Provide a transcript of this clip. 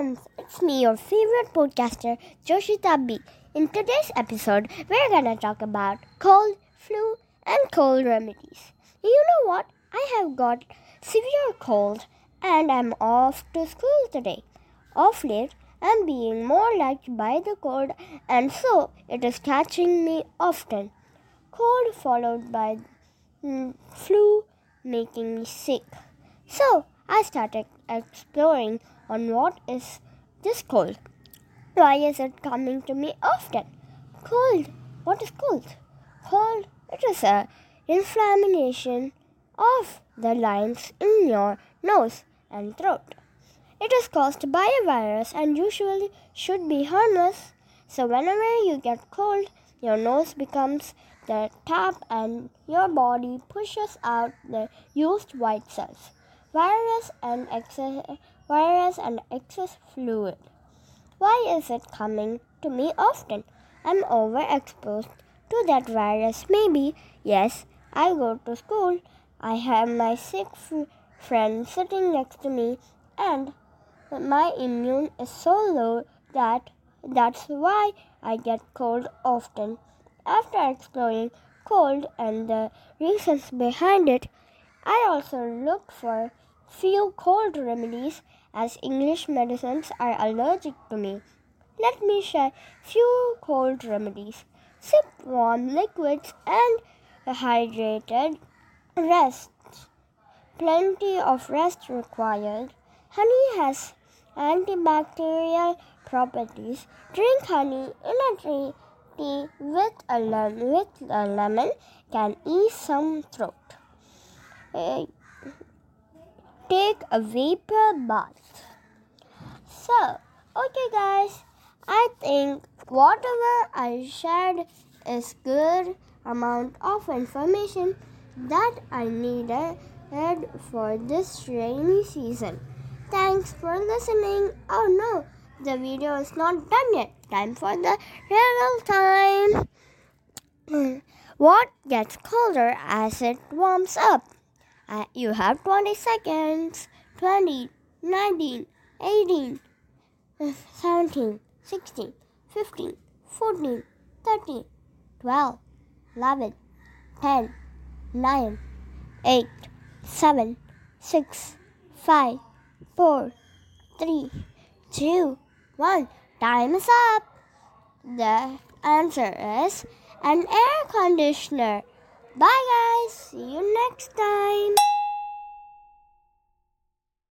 friends, it's me, your favorite podcaster, Joshita B. In today's episode, we're gonna talk about cold, flu, and cold remedies. You know what? I have got severe cold and I'm off to school today. Off late, I'm being more liked by the cold, and so it is catching me often. Cold followed by mm, flu, making me sick. So I started exploring on what is this cold. Why is it coming to me often? Cold. What is cold? Cold. It is a inflammation of the lines in your nose and throat. It is caused by a virus and usually should be harmless. So whenever you get cold, your nose becomes the tap and your body pushes out the used white cells virus and excess, virus and excess fluid. Why is it coming to me often? I'm overexposed to that virus. Maybe, yes, I go to school. I have my sick friend sitting next to me, and my immune is so low that that's why I get cold often. After exploring cold and the reasons behind it, I also look for few cold remedies as English medicines are allergic to me. Let me share few cold remedies. Sip warm liquids and hydrated rest. Plenty of rest required. Honey has antibacterial properties. Drink honey in a tea, with a lemon, with a lemon can ease some throat. Take a vapor bath. So, okay, guys, I think whatever I shared is good amount of information that I needed for this rainy season. Thanks for listening. Oh no, the video is not done yet. Time for the real time. what gets colder as it warms up? Uh, you have 20 seconds. 20, 19, 18, 17, 16, 15, 14, 13, 12, 11, 10, 9, 8, 7, 6, 5, 4, 3, 2, 1. Time is up. The answer is an air conditioner. Bye, guys. See you next time.